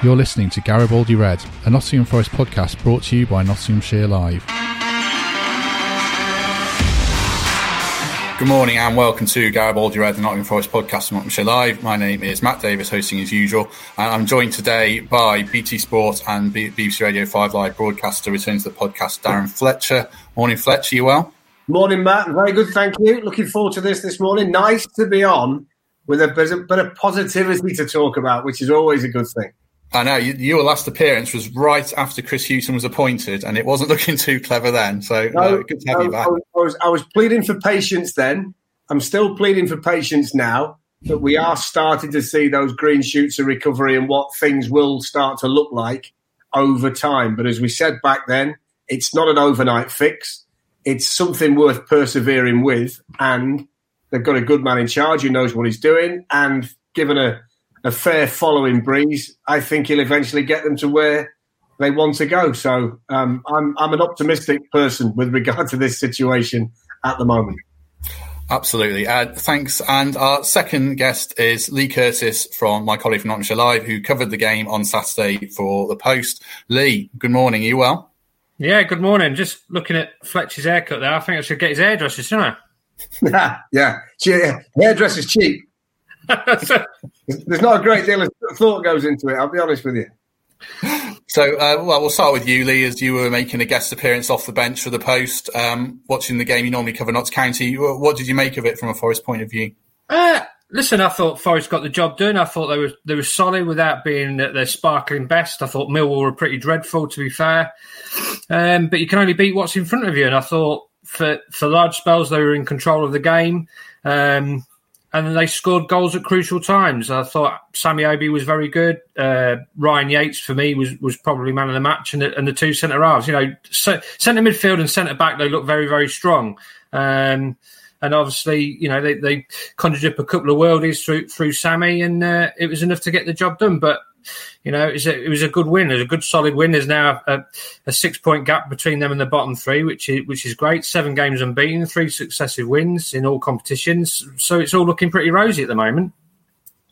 You're listening to Garibaldi Red, a Nottingham Forest podcast brought to you by Nottinghamshire Live. Good morning and welcome to Garibaldi Red, the Nottingham Forest podcast on Nottinghamshire Live. My name is Matt Davies, hosting as usual, and I'm joined today by BT Sport and BBC Radio 5 Live broadcaster, returning to the podcast, Darren Fletcher. Morning, Fletcher, you well? Morning, Matt. Very good, thank you. Looking forward to this this morning. Nice to be on with a bit of positivity to talk about, which is always a good thing. I know your last appearance was right after Chris Hughton was appointed, and it wasn't looking too clever then. So no, no, good to have no, you back. I was, I was pleading for patience then. I'm still pleading for patience now, but we are starting to see those green shoots of recovery and what things will start to look like over time. But as we said back then, it's not an overnight fix. It's something worth persevering with, and they've got a good man in charge who knows what he's doing, and given a a fair following breeze, I think he'll eventually get them to where they want to go. So um, I'm I'm an optimistic person with regard to this situation at the moment. Absolutely. Uh, thanks. And our second guest is Leigh Curtis from my colleague from Nottinghamshire Live, who covered the game on Saturday for the Post. Leigh, good morning. Are you well? Yeah, good morning. Just looking at Fletcher's haircut there. I think I should get his hairdresser, shouldn't I? yeah, yeah. Hairdresser's cheap. There's not a great deal of thought goes into it. I'll be honest with you. So, uh, well, we'll start with you, Leigh, as you were making a guest appearance off the bench for the Post, um, watching the game. You normally cover Notts County. What did you make of it from a Forest point of view? Uh, listen, I thought Forest got the job done. I thought they were they were solid without being at their sparkling best. I thought Millwall were pretty dreadful, to be fair. Um, but you can only beat what's in front of you. And I thought for for large spells they were in control of the game. Um, and they scored goals at crucial times. I thought Sammy Ameobi was very good. Uh, Ryan Yates for me was was probably man of the match, and the, and the two centre halves. You know, centre midfield and centre back they look very very strong. Um, and obviously, you know, they, they conjured up a couple of worldies through through Sammy, and uh, it was enough to get the job done. But you know, it was a, it was a good win. It was a good solid win. There's now a, a, six point gap between them and the bottom three, which is which is great. Seven games unbeaten, three successive wins in all competitions. So it's all looking pretty rosy at the moment.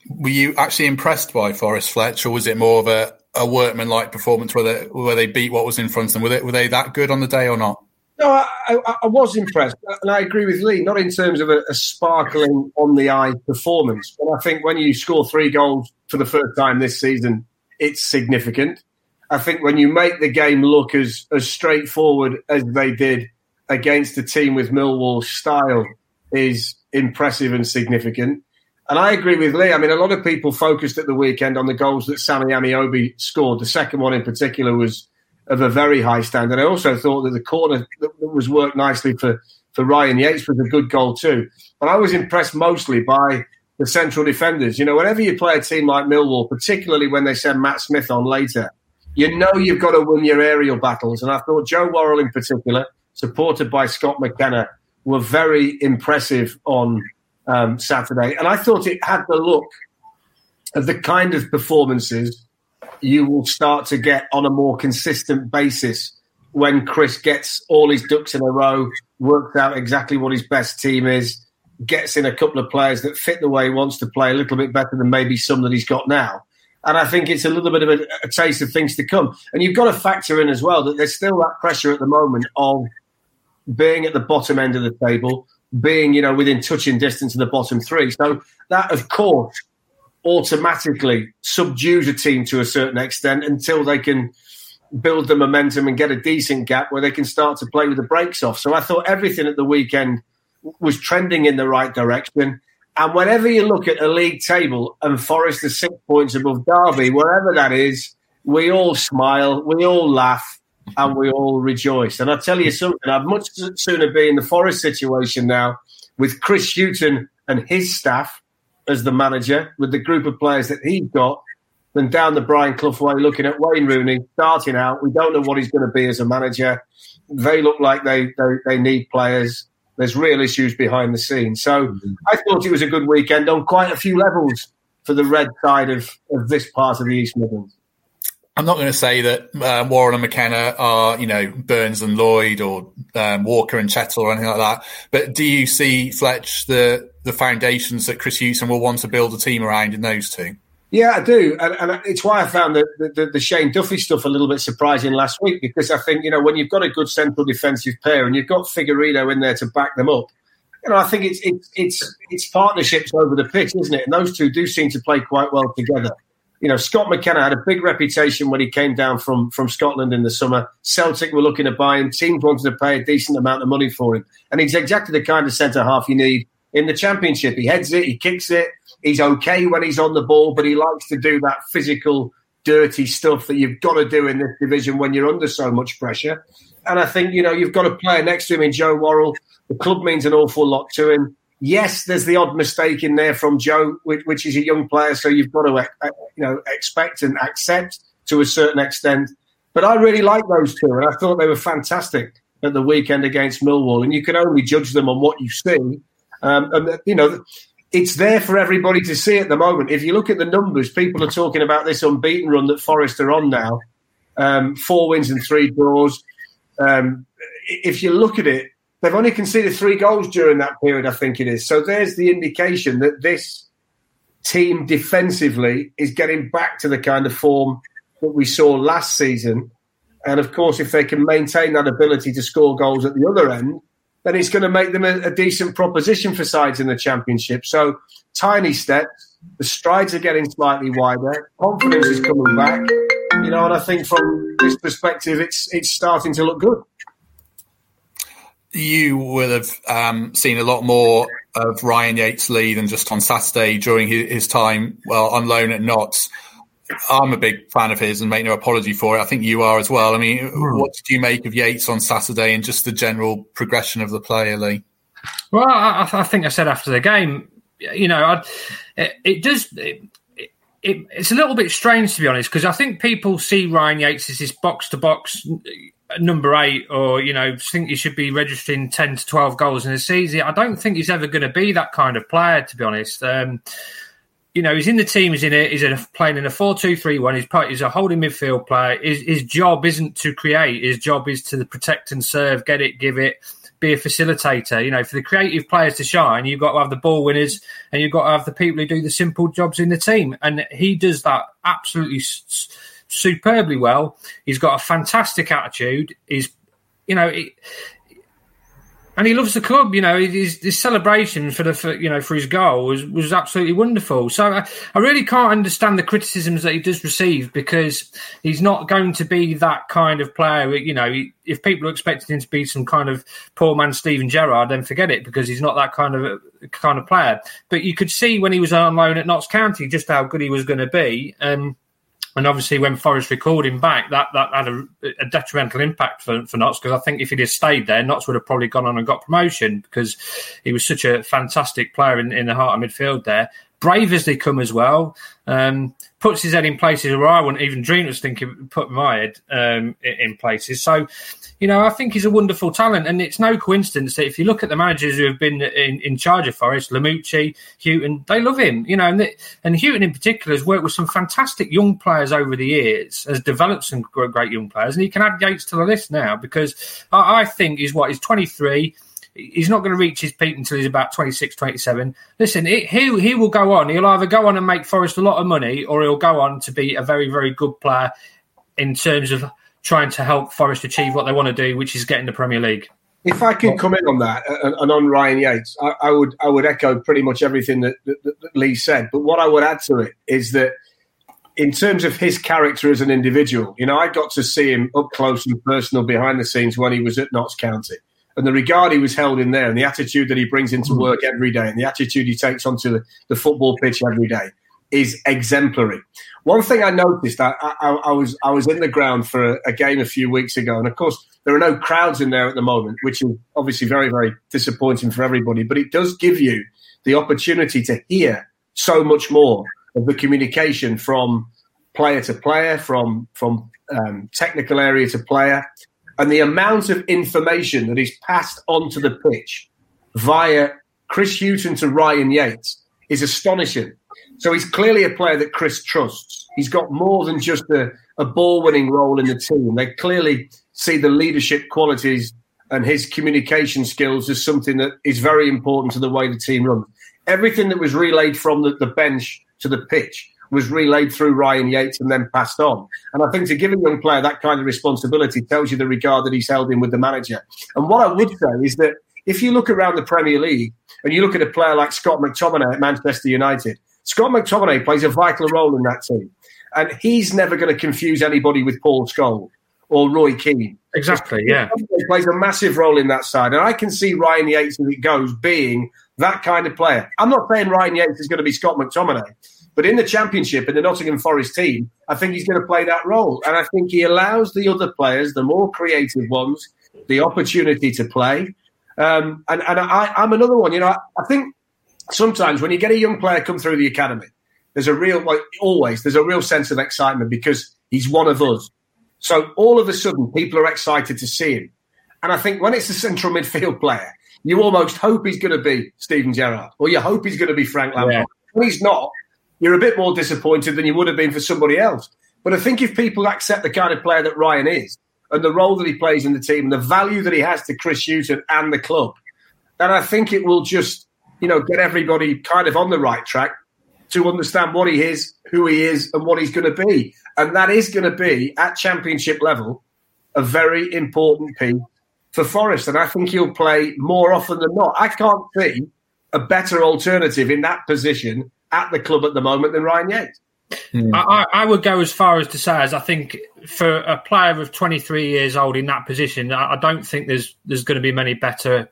Were you actually impressed by Forest Fletch, or was it more of a, a workman like performance where they where they beat what was in front of them? Were they, were they that good on the day or not? No, I, I, I, was impressed, and I agree with Leigh. Not in terms of a, a, sparkling on the eye performance, but I think when you score three goals for the first time this season, it's significant. I think when you make the game look as as straightforward as they did against a team with Millwall style, is impressive and significant. And I agree with Leigh. I mean, a lot of people focused at the weekend on the goals that Sammy Ameobi scored. The second one in particular was of a very high standard. I also thought that the corner that was worked nicely for, for Ryan Yates was a good goal too. But I was impressed mostly by the central defenders. You know, whenever you play a team like Millwall, particularly when they send Matt Smith on later, you know you've got to win your aerial battles. And I thought Joe Worrall, in particular, supported by Scott McKenna, were very impressive on um, Saturday. And I thought it had the look of the kind of performances you will start to get on a more consistent basis when Chris gets all his ducks in a row, works out exactly what his best team is, gets in a couple of players that fit the way he wants to play a little bit better than maybe some that he's got now. And I think it's a little bit of a, a taste of things to come. And you've got to factor in as well that there's still that pressure at the moment of being at the bottom end of the table, being, you know, within touching distance of the bottom three. So that, of course, automatically subdues a team to a certain extent until they can build the momentum and get a decent gap where they can start to play with the brakes off. So I thought everything at the weekend was trending in the right direction. And whenever you look at a league table and Forest is six points above Derby, wherever that is, we all smile, we all laugh, and we all rejoice. And I tell you something, I'd much sooner be in the Forest situation now with Chris Hughton and his staff as the manager with the group of players that he's got than down the Brian Clough way looking at Wayne Rooney starting out. We don't know what he's going to be as a manager. They look like they, they, they need players. There's real issues behind the scenes. So mm-hmm. I thought it was a good weekend on quite a few levels for the red side of, of this part of the East Midlands. I'm not going to say that um, Worrall and McKenna are, you know, Burns and Lloyd or um, Walker and Chettle or anything like that. But do you see Fletch the the foundations that Chris Hughton will want to build a team around in those two? Yeah, I do, and, and it's why I found the, the, the, Shane Duffy stuff a little bit surprising last week because I think you know when you've got a good central defensive pair and you've got Figueiredo in there to back them up, you know I think it's it's it's it's partnerships over the pitch, isn't it? And those two do seem to play quite well together. You know, Scott McKenna had a big reputation when he came down from from Scotland in the summer. Celtic were looking to buy him. Teams wanted to pay a decent amount of money for him, and he's exactly the kind of centre half you need in the championship. He heads it, he kicks it, he's okay when he's on the ball, but he likes to do that physical, dirty stuff that you've got to do in this division when you're under so much pressure. And I think, you know, you've got a player next to him in Joe Worrall. The club means an awful lot to him. Yes, there's the odd mistake in there from Joe, which, which is a young player, so you've got to, uh, you know, expect and accept to a certain extent. But I really like those two, and I thought they were fantastic at the weekend against Millwall. And you can only judge them on what you see. Um, and you know, it's there for everybody to see at the moment. If you look at the numbers, people are talking about this unbeaten run that Forest are on now um, four wins and three draws. Um, if you look at it, they've only conceded three goals during that period, I think it is. So there's the indication that this team defensively is getting back to the kind of form that we saw last season. And of course, if they can maintain that ability to score goals at the other end, then it's going to make them a, a decent proposition for sides in the championship. So tiny steps. The strides are getting slightly wider. Confidence is coming back. You know, and I think from this perspective, it's it's starting to look good. You will have um, seen a lot more of Ryan Yates Leigh than just on Saturday during his, his time well on loan at Notts. I'm a big fan of his and make no apology for it. I think you are as well. I mean, mm. what did you make of Yates on Saturday and just the general progression of the player, Leigh? Well, I, I think I said after the game, you know, it, it, does. It, it, it's a little bit strange to be honest because I think people see Ryan Yates as this box to box number eight, or you know, think he should be registering ten to twelve goals in a season. I don't think he's ever going to be that kind of player, to be honest. Um, you know, he's in the team. He's in a, he's in a, playing in a four-two-three-one. He's he's a holding midfield player. His, his job isn't to create. His job is to protect and serve, get it, give it, be a facilitator. You know, for the creative players to shine, you've got to have the ball winners and you've got to have the people who do the simple jobs in the team. And he does that absolutely s- superbly well. He's got a fantastic attitude. He's, you know, and he loves the club. You know, his, his celebration for the for, you know for his goal was was absolutely wonderful. So I, I really can't understand the criticisms that he does receive because he's not going to be that kind of player. You know, if people are expecting him to be some kind of poor man Steven Gerrard, then forget it because he's not that kind of kind of player. But you could see when he was on loan at Notts County just how good he was going to be. And and obviously, when Forest recalled him back, that, that had a, a detrimental impact for, for Notts because I think if he'd have stayed there, Notts would have probably gone on and got promotion because he was such a fantastic player in, in the heart of midfield there. Brave as they come as well. Um, puts his head in places where I wouldn't even dream of thinking put my head um, in places. So you know, I think he's a wonderful talent, and it's no coincidence that if you look at the managers who have been in, in charge of Forest, Lamouchi, Hughton, they love him. You know, and the, and Hughton in particular has worked with some fantastic young players over the years, has developed some great young players, and he can add Yates to the list now because I, I think he's what he's twenty three he's not going to reach his peak until he's about 26, 27. Listen, it, he, he will go on. He'll either go on and make Forest a lot of money or he'll go on to be a very, very good player in terms of trying to help Forest achieve what they want to do, which is get in the Premier League. If I can come in on that and, on Ryan Yates, I, I, would I would echo pretty much everything that, that, that Leigh said. But what I would add to it is that in terms of his character as an individual, you know, I got to see him up close and personal behind the scenes when he was at Notts County. And the regard he was held in there and the attitude that he brings into hmm. work every day and the attitude he takes onto the, the football pitch every day is exemplary. One thing I noticed, I, I, I, was I was in the ground for a, a, game a few weeks ago, and of course there are no crowds in there at the moment, which is obviously very very disappointing for everybody. But it does give you the opportunity to hear so much more of the communication from player to player, from from um, technical area to player, and the amount of information that is passed onto the pitch via Chris Hughton to Ryan Yates is astonishing. So he's clearly a player that Chris trusts. He's got more than just a, a ball winning role in the team. They clearly see the leadership qualities and his communication skills as something that is very important to the way the team runs. Everything that was relayed from the, the bench to the pitch was relayed through Ryan Yates and then passed on. And I think to give a young player that kind of responsibility tells you the regard that he's held in with the manager. And what I would say is that if you look around the Premier League and you look at a player like Scott McTominay at Manchester United, Scott McTominay plays a vital role in that team. And he's never going to confuse anybody with Paul Scholes or Roy Keane. Exactly, yeah. He plays a massive role in that side. And I can see Ryan Yates, as it goes, being that kind of player. I'm not saying Ryan Yates is going to be Scott McTominay, but in the championship, in the Nottingham Forest team, I think he's going to play that role. And I think he allows the other players, the more creative ones, the opportunity to play. Um, and and I, am another one. You know, I, I, think sometimes when you get a young player come through the academy, there's a real, like always, there's a real sense of excitement because he's one of us. So all of a sudden, people are excited to see him. And I think when it's a central midfield player, you almost hope he's going to be Steven Gerrard or you hope he's going to be Frank Lampard. Yeah. When he's not, you're a bit more disappointed than you would have been for somebody else. But I think if people accept the kind of player that Ryan is and the role that he plays in the team and the value that he has to Chris Hughton and the club, then I think it will just, you know, get everybody kind of on the right track to understand what he is, who he is, and what he's going to be. And that is going to be at championship level a very important piece for Forest. And I think he'll play more often than not. I can't see a better alternative in that position at the club at the moment than Ryan Yates. Hmm. I, I, would go as far as to say, as I think for a player of 23 years old in that position, I, I don't think there's there's going to be many better,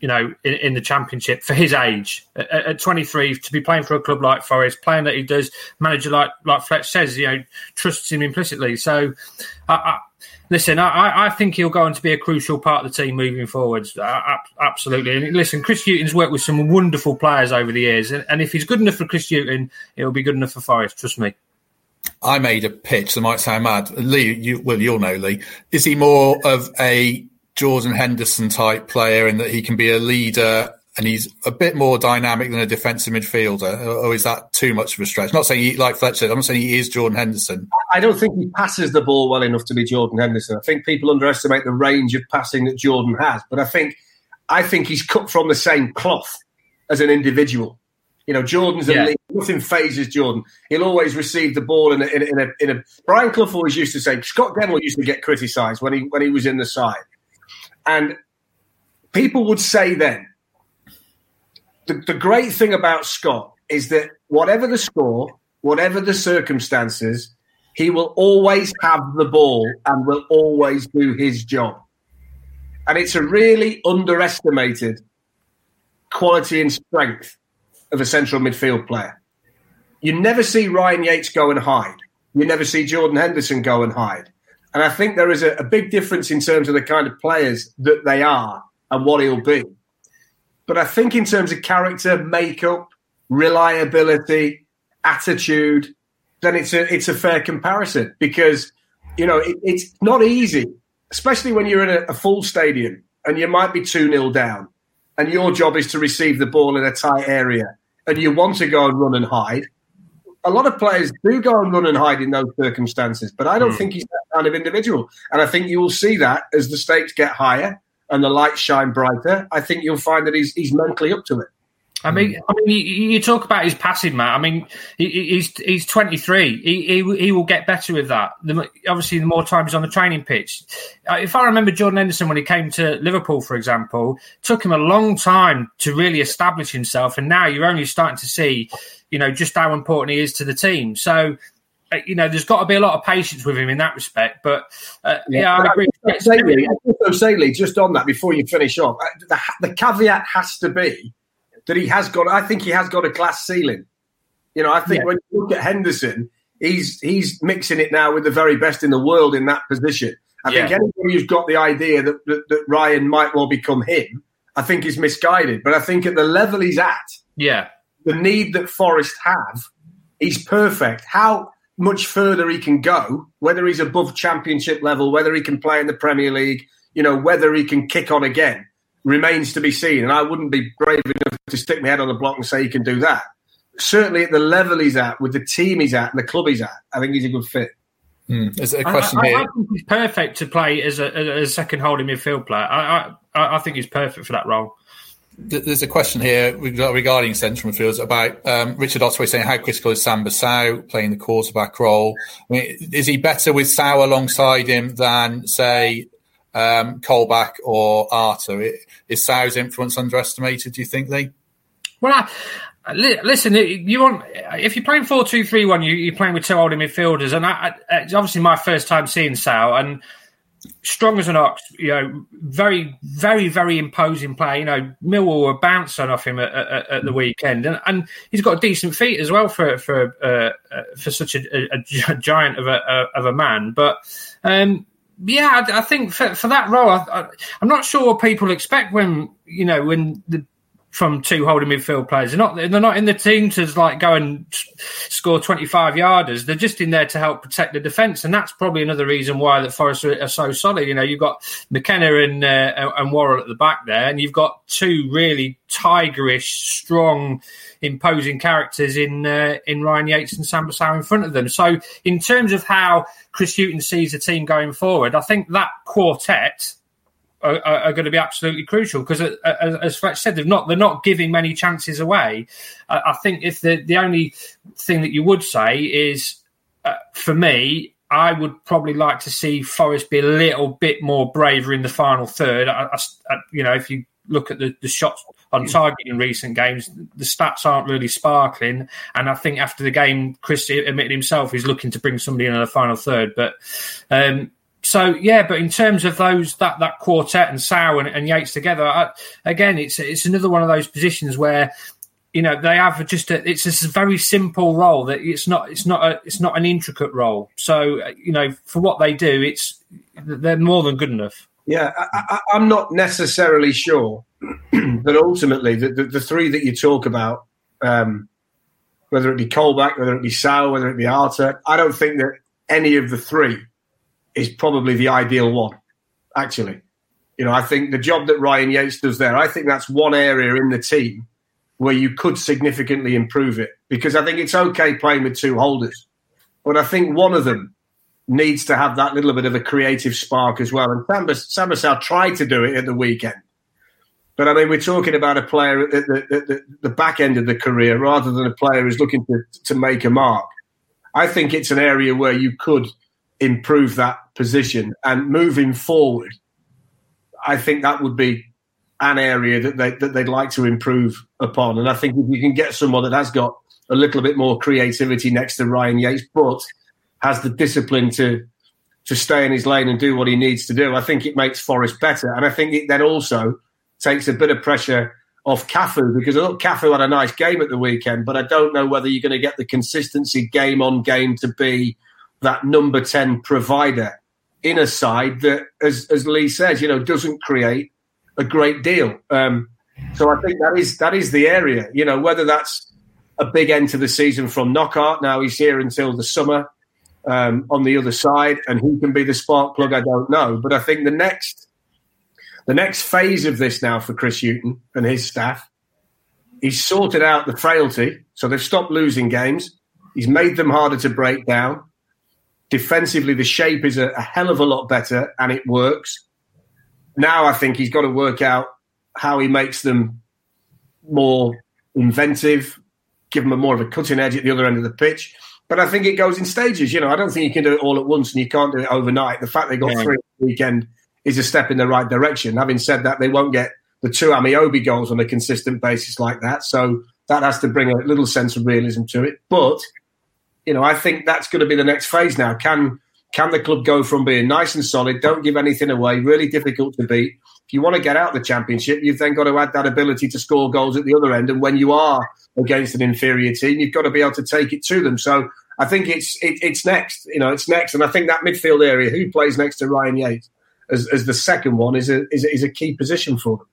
you know, in, in the championship for his age at, at, 23 to be playing for a club like Forest, playing that he does, manager like like Fletch says, you know, trusts him implicitly. So, I, listen, I, I think he'll go on to be a crucial part of the team moving forwards. Absolutely. And listen, Chris Hughton's worked with some wonderful players over the years, and, and if he's good enough for Chris Hughton, it'll be good enough for Forest. Trust me. I made a pitch that might sound mad. Leigh, you, well, you'll know Leigh. Is he more of a Jordan Henderson type player in that he can be a leader and he's a bit more dynamic than a defensive midfielder, or is that too much of a stretch? not saying he, like Fletcher, I'm not saying he is Jordan Henderson. I don't think he passes the ball well enough to be Jordan Henderson. I think people underestimate the range of passing that Jordan has, but I think I think he's cut from the same cloth as an individual. You know, Jordan's a yeah. lead. Nothing fazes Jordan. He'll always receive the ball in a, in a, in a, in a Brian Clough always used to say, Scot Gemmill used to get criticised when he when he was in the side, and people would say then the, the great thing about Scot is that whatever the score, whatever the circumstances, he will always have the ball and will always do his job. And it's a really underestimated quality and strength of a central midfield player. You never see Ryan Yates go and hide. You never see Jordan Henderson go and hide. And I think there is a, a big difference in terms of the kind of players that they are and what he'll be. But I think in terms of character, makeup, reliability, attitude, then it's a it's a fair comparison because you know it, it's not easy, especially when you're in a, a full stadium and you might be two 0 down, and your job is to receive the ball in a tight area, and you want to go and run and hide. A lot of players do go and run and hide in those circumstances, but I don't mm. think he's that kind of individual, and I think you will see that as the stakes get higher and the lights shine brighter, I think you'll find that he's he's mentally up to it. I mean, I mean, you, you talk about his passing, Matt. I mean, he's he's 23. He, he, he will get better with that. The, obviously, the more time he's on the training pitch. Uh, if I remember Jordan Henderson when he came to Liverpool, for example, took him a long time to really establish himself, and now you're only starting to see, you know, just how important he is to the team. So you know, there's got to be a lot of patience with him in that respect. But uh, yeah, yeah, I agree. also say, Leigh, just on that before you finish off, uh, the, the caveat has to be that he has got. I think he has got a glass ceiling. You know, I think yeah. when you look at Henderson, he's he's mixing it now with the very best in the world in that position. I yeah. think anybody who's got the idea that, that, that Ryan might well become him, I think is misguided. But I think at the level he's at, yeah, the need that Forest have, he's perfect. How much further he can go, whether he's above championship level, whether he can play in the Premier League, you know, whether he can kick on again, remains to be seen. And I wouldn't be brave enough to stick my head on the block and say he can do that. Certainly at the level he's at, with the team he's at, and the club he's at, I think he's a good fit. Mm. There's a question I, here. I, think he's perfect to play as a, as a second holding midfield player. I, I, I think he's perfect for that role. There's a question here regarding central midfielders about um, Richard Otway saying how critical is Samba Sow playing the quarterback role. I mean, is he better with Sow alongside him than say um, Colback or Arter? Is Sow's influence underestimated? Do you think, Leigh? Well, I, listen, you want if you're playing four two three one, you, you're playing with two holding midfielders, and I, I, it's obviously my first time seeing Sow and strong as an ox, you know, very, very, very imposing player. You know, Millwall were bouncing off him at, at, at, the weekend, and, and he's got decent feet as well for for uh, uh, for such a, a, giant of a of a man. But um, yeah, I, I, think for, for that role, I, am not sure what people expect when you know when the from two holding midfield players. They're not they're not in the team to like go and score 25 yarders. They're just in there to help protect the defence, and that's probably another reason why the Forest are, so solid. You know, you've got McKenna and uh, and Worrall at the back there, and you've got two really tigerish, strong, imposing characters in uh, in Ryan Yates and Samba Sow in front of them. So, in terms of how Chris Hughton sees the team going forward, I think that quartet are, are, going to be absolutely crucial because, uh, as, as Fletch said, they're not they're not giving many chances away. Uh, I think if the the only thing that you would say is, uh, for me, I would probably like to see Forest be a little bit more braver in the final third. I, I, you know, if you look at the, the shots on target in recent games, the stats aren't really sparkling. And I think after the game, Chris admitted himself he's looking to bring somebody in the final third. But um, so yeah, but in terms of those that that quartet and Sow and, and Yates together, I, again, it's it's another one of those positions where you know they have just a, it's a very simple role that it's not it's not a it's not an intricate role. So you know for what they do, it's they're more than good enough. Yeah, I, am not necessarily sure that ultimately the, the, the, three that you talk about, um, whether it be Colback, whether it be Sow, whether it be Arter, I don't think that any of the three is probably the ideal one, actually. You know, I think the job that Ryan Yates does there, I think that's one area in the team where you could significantly improve it because I think it's okay playing with two holders. But I think one of them needs to have that little bit of a creative spark as well. And Samba Sow tried to do it at the weekend. But I mean, we're talking about a player at the, the, the, the, back end of the career rather than a player who's looking to, to make a mark. I think it's an area where you could improve that position. And moving forward, I think that would be an area that they that they'd like to improve upon. And I think if you can get someone that has got a little bit more creativity next to Ryan Yates, but has the discipline to to stay in his lane and do what he needs to do, I think it makes Forest better. And I think it then also takes a bit of pressure off Cafu because look, Cafu had a nice game at the weekend, but I don't know whether you're going to get the consistency game on game to be that number 10 provider in a side that, as, as Leigh says, you know, doesn't create a great deal. Um, so I think that is that is the area. You know, whether that's a big end to the season from Knockaert. Now he's here until the summer um, on the other side, and who can be the spark plug? I don't know. But I think the next the next phase of this now for Chris Hughton and his staff, he's sorted out the frailty, so they've stopped losing games. He's made them harder to break down. Defensively, the shape is a, a hell of a lot better and it works. Now I think he's got to work out how he makes them more inventive, give them a more of a cutting edge at the other end of the pitch. But I think it goes in stages. You know, I don't think you can do it all at once and you can't do it overnight. The fact they got yeah. three weekend is a step in the right direction. Having said that, they won't get the two Ameobi goals on a consistent basis like that. So that has to bring a little sense of realism to it. But you know, I think that's going to be the next phase now. Can can the club go from being nice and solid, don't give anything away, really difficult to beat? If you want to get out the championship, you've then got to add that ability to score goals at the other end. And when you are against an inferior team, you've got to be able to take it to them. So I think it's it, it's next. You know, it's next. And I think that midfield area, who plays next to Ryan Yates as, as the second one, is a, is a, is a key position for them.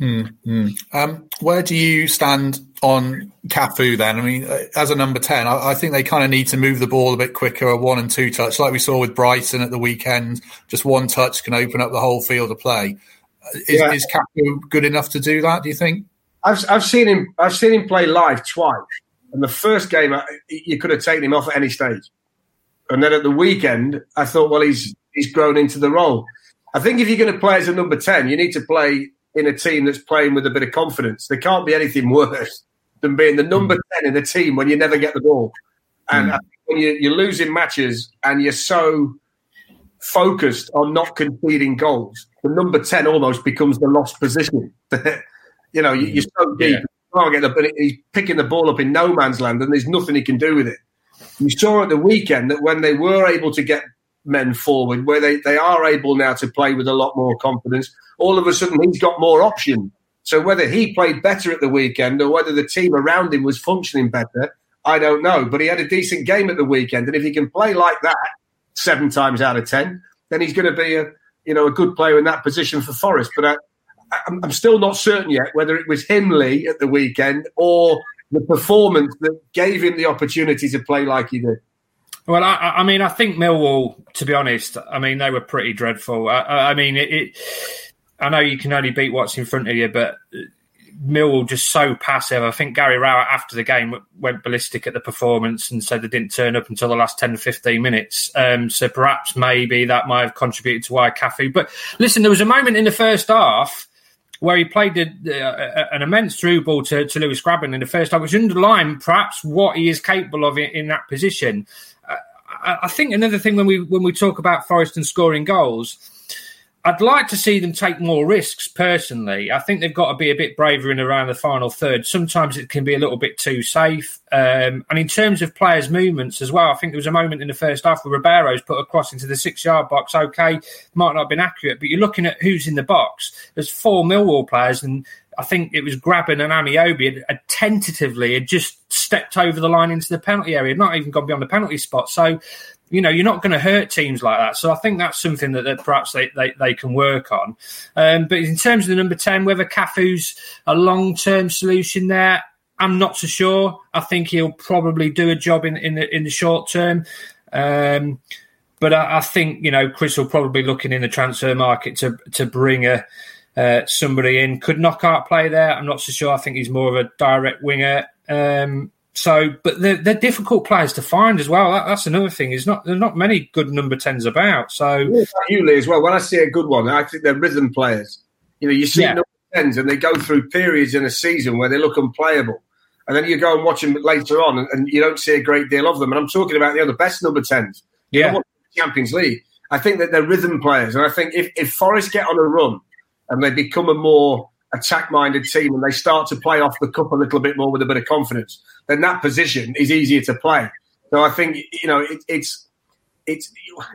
Mm-hmm. Um, where do you stand on Cafu then? I mean, uh, as a number 10, I, I think they kind of need to move the ball a bit quicker, a one and two touch, like we saw with Brighton at the weekend. Just one touch can open up the whole field of play. Uh, is, yeah. is Cafu good enough to do that, do you think? I've, I've seen him. I've seen him play live twice, and the first game uh, you could have taken him off at any stage, and then at the weekend I thought, well, he's he's grown into the role. I think if you're going to play as a number ten, you need to play in a team that's playing with a bit of confidence. There can't be anything worse than being the number mm. 10 in a team when you never get the ball. And mm. when you, you're losing matches and you're so focused on not conceding goals, the number 10 almost becomes the lost position. you know, you, are so deep. Yeah. You can't get the, but he's picking the ball up in no man's land and there's nothing he can do with it. You saw at the weekend that when they were able to get men forward, where they, they are able now to play with a lot more confidence, all of a sudden he's got more options. So whether he played better at the weekend or whether the team around him was functioning better, I don't know. But he had a decent game at the weekend, and if he can play like that seven times out of ten, then he's going to be a you know a good player in that position for Forest. But uh, I, I'm still not certain yet whether it was him, Leigh, at the weekend or the performance that gave him the opportunity to play like he did. Well, I, I mean, I think Millwall, to be honest, I mean they were pretty dreadful. I, I mean, it, it I know you can only beat what's in front of you, but Millwall just so passive. I think Gary Rowett after the game went ballistic at the performance and said they didn't turn up until the last 10 to 15 minutes. Um, so perhaps maybe that might have contributed to why Cafu. But listen, there was a moment in the first half where he played uh, an immense through ball to, to Lewis Grabban in the first half, which underlined perhaps what he is capable of in, in that position. I, think another thing when we when we talk about Forest and scoring goals I'd like to see them take more risks personally. I think they've got to be a bit braver in around the final third. Sometimes it can be a little bit too safe. Um, and in terms of players' movements as well, I think there was a moment in the first half where Ribeiro's put a cross into the six yard box. Okay, might not have been accurate, but you're looking at who's in the box. There's four Millwall players, and I think it was Grabban and Ameobi had, had tentatively had just stepped over the line into the penalty area, not even gone beyond the penalty spot. So you know, you're not going to hurt teams like that. So I think that's something that, that perhaps they, they, they, can work on. Um, but in terms of the number 10, whether Cafu's a long term solution there, I'm not so sure. I think he'll probably do a job in, in, the, in the short term. Um, but I, I, think, you know, Chris will probably be looking in the transfer market to, to bring a, uh, somebody in. Could Knockaert play there? I'm not so sure. I think he's more of a direct winger. Um, so, but they're, they're, difficult players to find as well. That, that's another thing. There's not there's not many good number tens about. So, you Leigh as well. When I see a good one, I think they're rhythm players. You know, you see yeah. number tens, and they go through periods in a season where they look unplayable, and then you go and watch them later on, and, and you don't see a great deal of them. And I'm talking about you know the best number tens. Yeah, Champions League. I think that they're rhythm players, and I think if if Forest get on a run and they become a more attack minded team and they start to play off the cup a little bit more with a bit of confidence, then that position is easier to play. So I think you know it, it's it's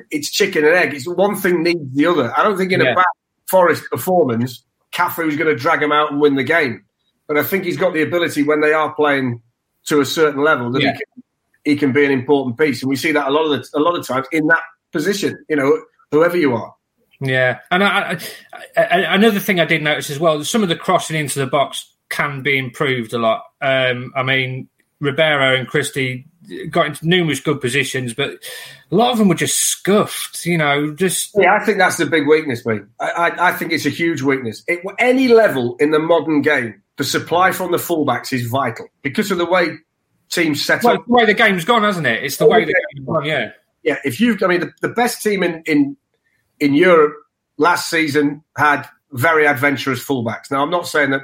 it's chicken and egg. It's one thing needs the other. I don't think in yeah. a bad Forest performance, Cafu is going to drag him out and win the game. But I think he's got the ability when they are playing to a certain level that yeah. he, can, he can be an important piece, and we see that a lot of the, a lot of times in that position. You know, whoever you are. Yeah, and I, I, I, another thing I did notice as well, some of the crossing into the box can be improved a lot. Um, I mean, Ribeiro and Christie got into numerous good positions, but a lot of them were just scuffed. You know, just yeah. I think that's the big weakness, mate. I, I, I think it's a huge weakness. At any level in the modern game, the supply from the fullbacks is vital because of the way teams set well, up. The way the game's gone, hasn't it? It's the way the game's gone. Yeah, yeah. If you've, I mean, the, the best team in in in Europe last season had very adventurous fullbacks. Now, I'm not saying that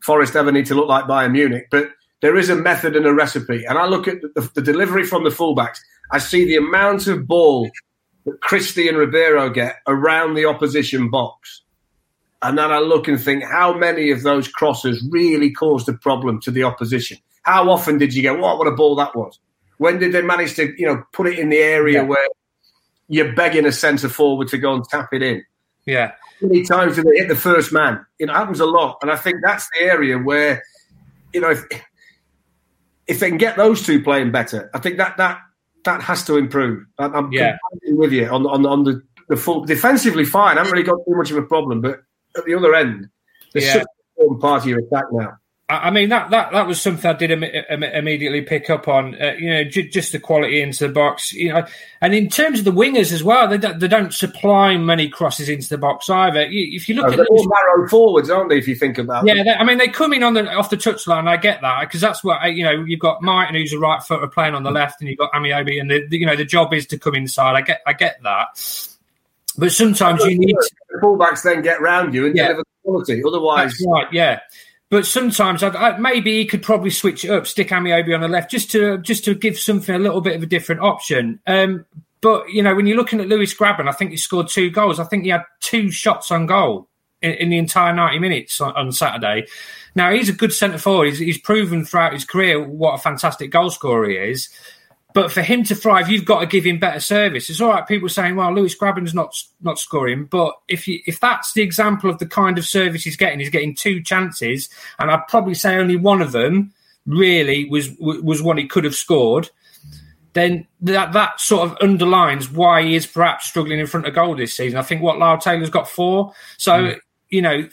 Forest ever need to look like Bayern Munich, but there is a method and a recipe. And I look at the, the delivery from the fullbacks. I see the amount of ball that Christie and Ribeiro get around the opposition box. And then I look and think, how many of those crosses really caused a problem to the opposition? How often did you go, what, what a ball that was? When did they manage to, you know, put it in the area yeah. where you're begging a centre forward to go and tap it in. Yeah. How many times do they hit the first man? It happens a lot. And I think that's the area where, you know, if, if they can get those two playing better, I think that that that has to improve. I'm yeah. with you on, on, on the, the full defensively fine. I haven't really got too much of a problem, but at the other end, there's yeah. such important part of your attack now. I mean that, that that was something I did Im- Im- immediately pick up on. Uh, you know, j- just the quality into the box. You know, and in terms of the wingers as well, they don't, they don't supply many crosses into the box either. You, if you look no, at they're all narrow forwards, aren't they? If you think about yeah, they, I mean they come in on the off the touchline. I get that because that's what you know. You've got Martin who's a right footer playing on the left, and you've got Ameobi, and the, the, you know the job is to come inside. I get I get that. But sometimes you need the fullbacks then get round you and Yeah. deliver quality. Otherwise, That's right, yeah. But sometimes I'd, I, maybe he could probably switch it up, stick Ameobi on the left, just to just to give something a little bit of a different option. Um, but you know, when you're looking at Lewis Grabban, I think he scored two goals. I think he had two shots on goal in, in the entire 90 minutes on, on Saturday. Now he's a good centre forward. He's, he's proven throughout his career what a fantastic goal scorer he is. But for him to thrive, you've got to give him better service. It's all right, people saying, "Well, Lewis Grabban's not not scoring," but if you, if that's the example of the kind of service he's getting, he's getting two chances, and I'd probably say only one of them really was was one he could have scored. Then that that sort of underlines why he is perhaps struggling in front of goal this season. I think what Lyle Taylor's got four, so. Mm. You know,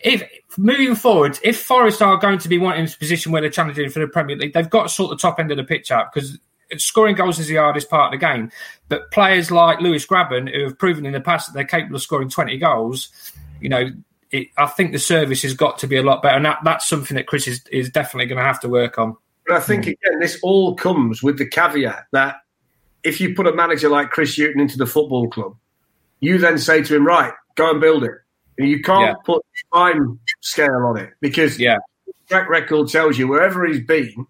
if moving forward, if Forest are going to be wanting a position where they're challenging for the Premier League, they've got to sort the top end of the pitch out because scoring goals is the hardest part of the game. But players like Lewis Grabban, who have proven in the past that they're capable of scoring 20 goals, you know, it, I think the service has got to be a lot better. And that, that's something that Chris is, is definitely going to have to work on. But I think mm. again, this all comes with the caveat that if you put a manager like Chris Hughton into the football club, you then say to him, "Right, go and build it." And you can't Yeah. put time scale on it because Yeah. track record tells you wherever he's been,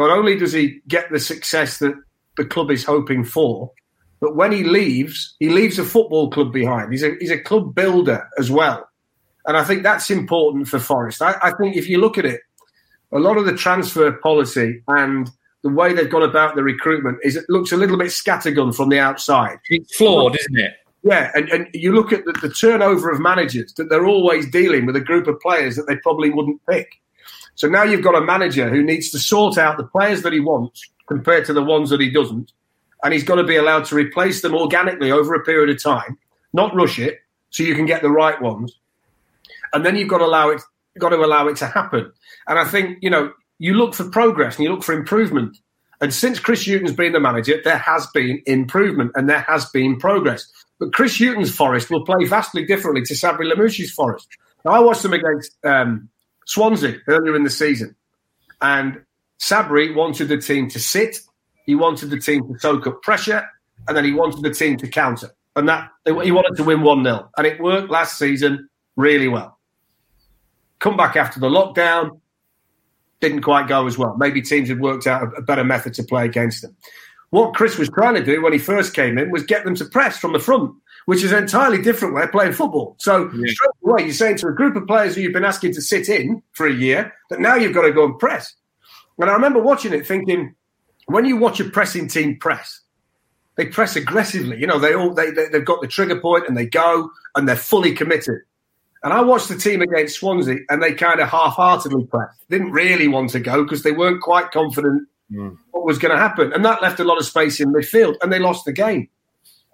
not only does he get the success that the club is hoping for, but when he leaves, he leaves a football club behind. He's a he's a club builder as well, and I think that's important for Forest. I, I think if you look at it, a lot of the transfer policy and the way they've gone about the recruitment is it looks a little bit scattergun from the outside. It's flawed, isn't it? Yeah, and, and you look at the, the turnover of managers that they're always dealing with a group of players that they probably wouldn't pick. So now you've got a manager who needs to sort out the players that he wants compared to the ones that he doesn't, and he's got to be allowed to replace them organically over a period of time, not rush it, so you can get the right ones, and then you've got to allow it, got to allow it to happen. And I think you know you look for progress and you look for improvement. And since Chris Hughton's been the manager, there has been improvement and there has been progress. But Chris Hughton's Forest will play vastly differently to Sabri Lamouchi's Forest. Now, I watched them against um, Swansea earlier in the season, and Sabri wanted the team to sit, he wanted the team to soak up pressure, and then he wanted the team to counter. And that he wanted to win 1 0. And it worked last season really well. Come back after the lockdown, didn't quite go as well. Maybe teams had worked out a, a better method to play against them. What Chris was trying to do when he first came in was get them to press from the front, which is an entirely different way of playing football. So straight away, you're saying to a group of players who you've been asking to sit in for a year that now you've got to go and press. And I remember watching it thinking, when you watch a pressing team press, they press aggressively. You know, they all they, they they've got the trigger point and they go and they're fully committed. And I watched the team against Swansea and they kind of half-heartedly pressed. Didn't really want to go because they weren't quite confident hmm. what was going to happen, and that left a lot of space in midfield, and they lost the game.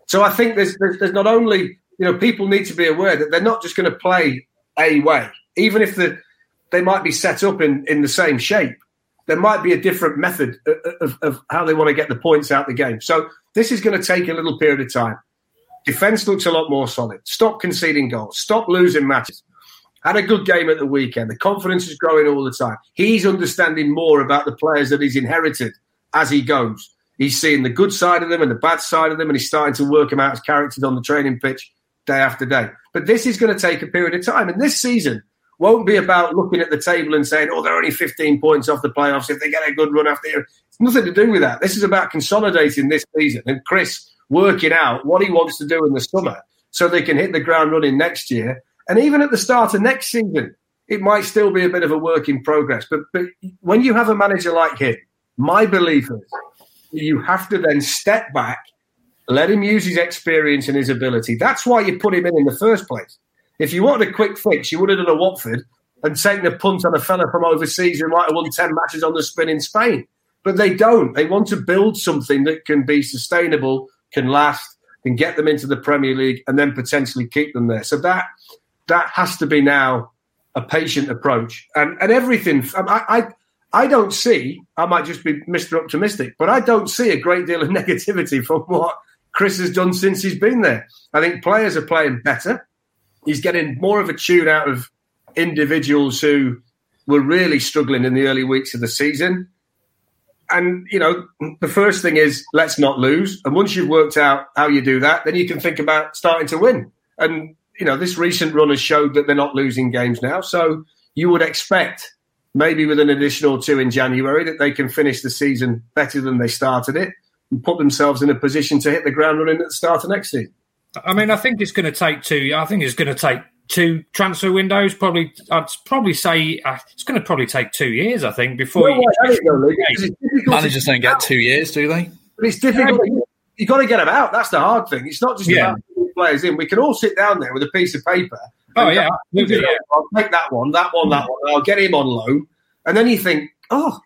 So I think there's there's, there's not only you know people need to be aware that they're not just going to play a way, even if the they might be set up in in the same shape. There might be a different method of, of, how they want to get the points out the game. So this is going to take a little period of time. Defense looks a lot more solid. Stop conceding goals. Stop losing matches. Had a good game at the weekend. The confidence is growing all the time. He's understanding more about the players that he's inherited as he goes. He's seeing the good side of them and the bad side of them, and he's starting to work them out as characters on the training pitch day after day. But this is going to take a period of time. And this season won't be about looking at the table and saying, oh, they're only 15 points off the playoffs if they get a good run after year. It's nothing to do with that. This is about consolidating this season and Chris working out what he wants to do in the summer so they can hit the ground running next year. And even at the start of next season, it might still be a bit of a work in progress. But, but when you have a manager like him, my belief is you have to then step back, let him use his experience and his ability. That's why you put him in in the first place. If you wanted a quick fix, you would have done a Watford and taken a punt on a fella from overseas who might have won 10 matches on the spin in Spain. But they don't. They want to build something that can be sustainable, can last, can get them into the Premier League, and then potentially keep them there. So that that has to be now a patient approach, and and everything. I, I I don't see. I might just be Mister Optimistic, but I don't see a great deal of negativity from what Chris has done since he's been there. I think players are playing better. He's getting more of a tune out of individuals who were really struggling in the early weeks of the season. And, you know, the first thing is let's not lose. And once you've worked out how you do that, then you can think about starting to win. And, you know, this recent run has showed that they're not losing games now. So you would expect maybe with an additional two in January that they can finish the season better than they started it and put themselves in a position to hit the ground running at the start of next season. I mean, I think it's going to take two. I think it's going to take two transfer windows. Probably, I'd probably say uh, it's going to probably take two years. I think before no, you, managers don't get two years, do they? But it's difficult. Yeah. You've got to get them out. That's the hard thing. It's not just yeah. about players in. We can all sit down there with a piece of paper. Oh yeah, yeah. I'll take that one, that one, that hmm. one. I'll get him on loan, and then you think, oh,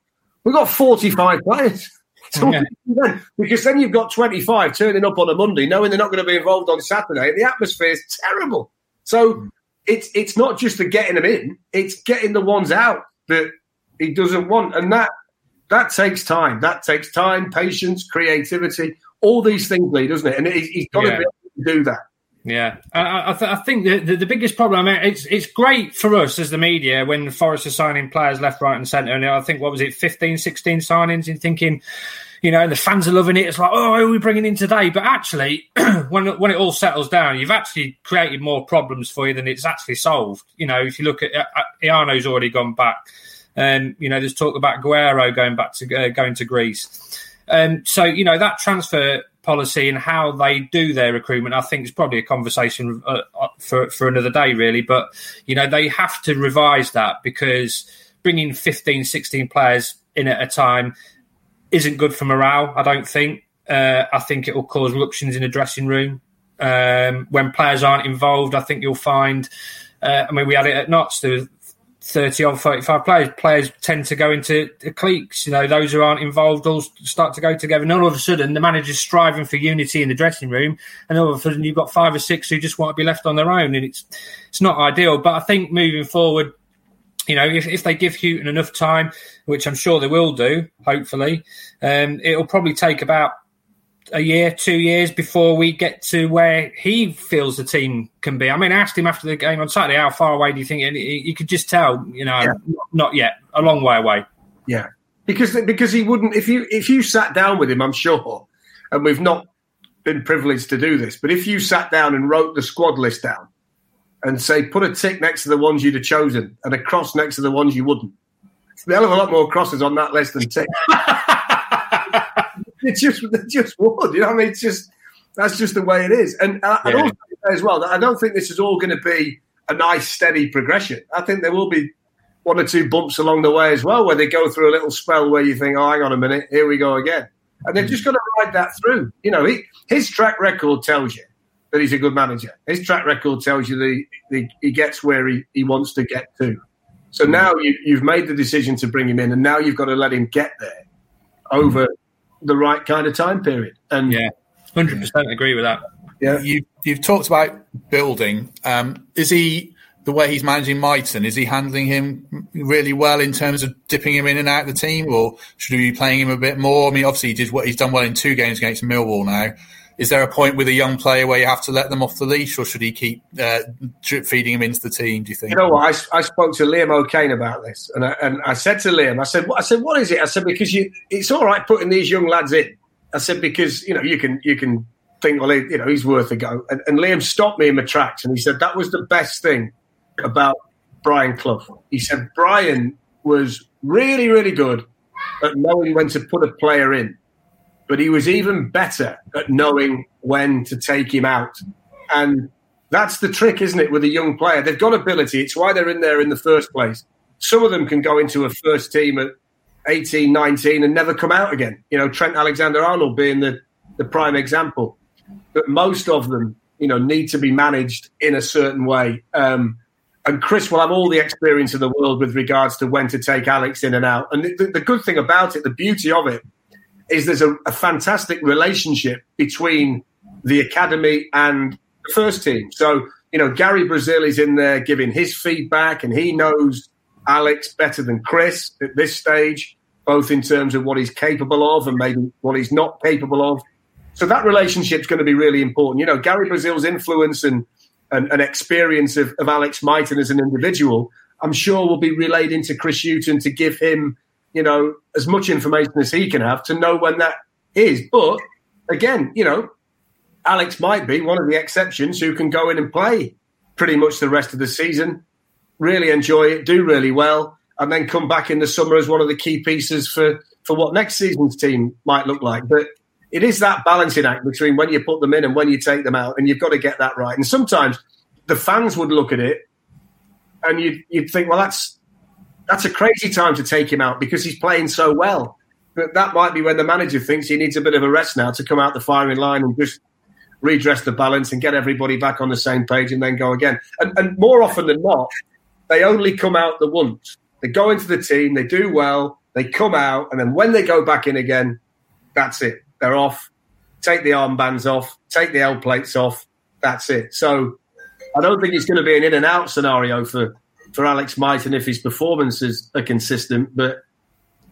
we've got forty-five players. Oh, yeah. because then you've got 25 turning up on a Monday, knowing they're not going to be involved on Saturday. The atmosphere is terrible. So hmm. it's it's not just the getting them in; it's getting the ones out that he doesn't want, and that that takes time. That takes time, patience, creativity, all these things, Leigh, doesn't it? And he's got yeah. to be able to do that. Yeah, I, I, th- I think the, the, the, biggest problem. I mean, it's it's great for us as the media when Forest are signing players left, right, and centre. And I think what was it, 15, 16 signings, and thinking, you know, and the fans are loving it. It's like, oh, who are we bringing in today? But actually, when when it all settles down, you've actually created more problems for you than it's actually solved. You know, if you look at uh, Ioannou's already gone back. Um, you know, there's talk about Guerrero going back to uh, going to Greece. Um, so you know that transfer policy and how they do their recruitment, I think is probably a conversation uh, uh, for for another day, really. But you know, they have to revise that because bringing 15, 16 players in at a time isn't good for morale. I don't think. Uh, I think it will cause ruptions in the dressing room um, when players aren't involved. I think you'll find. Uh, I mean, we had it at Notts. There was 30 or 35 players. Players tend to go into cliques. You know, those who aren't involved all start to go together. And all of a sudden, the manager's striving for unity in the dressing room. And all of a sudden, you've got five or six who just want to be left on their own. And it's it's not ideal. But I think moving forward, you know, if, if they give Hughton enough time, which I'm sure they will do, hopefully, um, it'll probably take about a year, two years before we get to where he feels the team can be. I mean, I asked him after the game on Saturday, how far away do you think? And you could just tell, you know, yeah. not yet, a long way away. Yeah, because because he wouldn't if you if you sat down with him, I'm sure, and we've not been privileged to do this, but if you sat down and wrote the squad list down and say put a tick next to the ones you'd have chosen and a cross next to the ones you wouldn't, hell of a lot more crosses on that list than ticks. it just it just would. You know, I mean, it's just that's just the way it is. And uh, yeah. also as well, I don't think this is all going to be a nice steady progression. I think there will be one or two bumps along the way as well, where they go through a little spell where you think, "Oh, hang on a minute, here we go again," and they've just got to ride that through. You know, he, his track record tells you that he's a good manager. His track record tells you that he, he gets where he, he wants to get to. So now you, you've made the decision to bring him in, and now you've got to let him get there over the right kind of time period. And yeah, hundred percent agree with that. Yeah, you you've talked about building. Um, is he the way he's managing Mighten? Is he handling him really well in terms of dipping him in and out of the team, or should we be playing him a bit more? I mean, obviously he did what he's done well in two games against Millwall now. Is there a point with a young player where you have to let them off the leash, or should he keep uh, drip feeding him into the team? Do you think? You know what? I, I spoke to Liam O'Kane about this, and I, and I said to Liam, I said, I said, what is it? I said because you, it's all right putting these young lads in. I said because you know you can you can think well you know he's worth a go, and, and Liam stopped me in my tracks, and he said that was the best thing about Brian Clough. He said Brian was really really good at knowing when to put a player in but he was even better at knowing when to take him out. And that's the trick, isn't it, with a young player? They've got ability. It's why they're in there in the first place. Some of them can go into a first team at 18, 19 and never come out again. You know, Trent Alexander Arnold being the, the prime example. But most of them, you know, need to be managed in a certain way. Um, and Chris will have all the experience of the world with regards to when to take Alex in and out. And the, the good thing about it, the beauty of it, is there's a, a fantastic relationship between the academy and the first team. So you know, Gary Brazil is in there giving his feedback, and he knows Alex better than Chris at this stage, both in terms of what he's capable of and maybe what he's not capable of. So that relationship's going to be really important. You know, Gary Brazil's influence and and, and experience of, of Alex Mighten as an individual, I'm sure will be relayed into Chris Hughton to give him, you know, as much information as he can have to know when that is. But again, you know, Alex might be one of the exceptions who can go in and play pretty much the rest of the season, really enjoy it, do really well, and then come back in the summer as one of the key pieces for, for what next season's team might look like. But it is that balancing act between when you put them in and when you take them out, and you've got to get that right. And sometimes the fans would look at it and you'd, you'd think, well, that's that's a crazy time to take him out because he's playing so well. But that might be when the manager thinks he needs a bit of a rest now to come out the firing line and just redress the balance and get everybody back on the same page and then go again. And, and more often than not, they only come out the once. They go into the team, they do well, they come out, and then when they go back in again, that's it. They're off. Take the armbands off, take the L plates off. That's it. So I don't think it's going to be an in and out scenario for, for Alex Mighten if his performances are consistent, but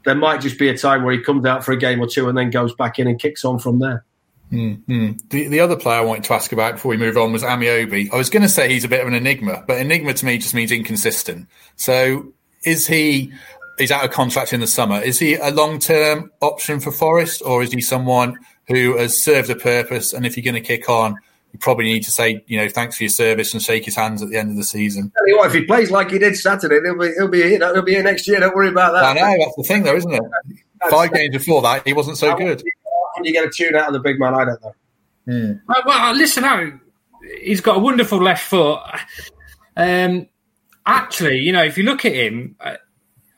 there might just be a time where he comes out for a game or two and then goes back in and kicks on from there. Mm-hmm. The the other player I wanted to ask about before we move on was Ameobi. I was going to say he's a bit of an enigma, but enigma to me just means inconsistent. So is he? He's out of contract in the summer. Is he a long term option for Forest, or is he someone who has served a purpose? And if you're going to kick on, you probably need to say, you know, thanks for your service and shake his hands at the end of the season. Tell you what, if he plays like he did Saturday, he'll be he'll be here. He'll be here next year. Don't worry about that. I know that's the thing, though, isn't it? Five games before that, he wasn't so good can you get a tune out of the big man? I don't know. Mm. Well, well, listen out. He's got a wonderful left foot. Um, actually, you know, if you look at him,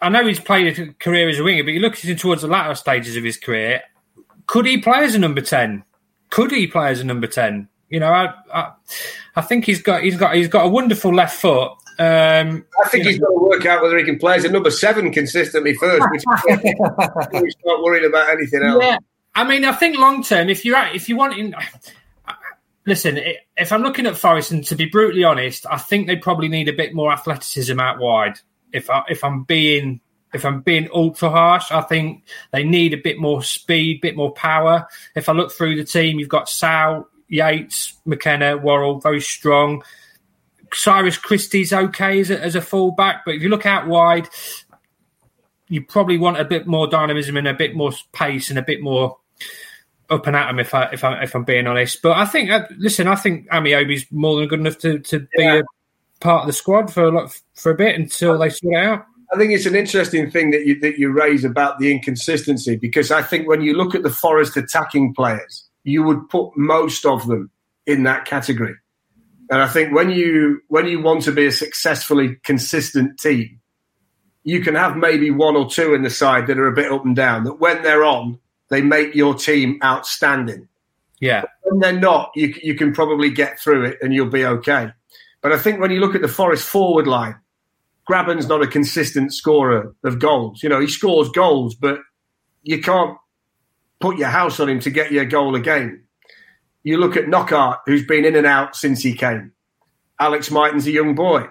I know he's played a career as a winger, but you look at him towards the latter stages of his career. Could he play as a number ten? Could he play as a number ten? You know, I, I, I think he's got he's got he's got a wonderful left foot. Um, I think he's got to work out whether he can play as a number seven consistently first, which he's not worried about anything else. Yeah, I mean, I think long term, if you're at, if you want in, listen, if I'm looking at Forest, and to be brutally honest, I think they probably need a bit more athleticism out wide. If I, if I'm being if I'm being ultra harsh, I think they need a bit more speed, bit more power. If I look through the team, you've got Sal, Yates, McKenna, Worrall, very strong. Cyrus Christie's okay as a, as a fullback, but if you look out wide, you probably want a bit more dynamism and a bit more pace and a bit more up and at him if I if I if I'm being honest. But I think uh, listen, I think Ameobi's more than good enough to, to be yeah. a part of the squad for a lot, for a bit until they sort it out. I think it's an interesting thing that you that you raise about the inconsistency because I think when you look at the Forest attacking players, you would put most of them in that category. And I think when you when you want to be a successfully consistent team, you can have maybe one or two in the side that are a bit up and down. That when they're on, they make your team outstanding. Yeah. But when they're not, you you can probably get through it and you'll be okay. But I think when you look at the Forest forward line, Grabban's not a consistent scorer of goals. You know, he scores goals, but you can't put your house on him to get you a goal a game. You look at Knockaert, who's been in and out since he came. Alex Mighten's a young boy.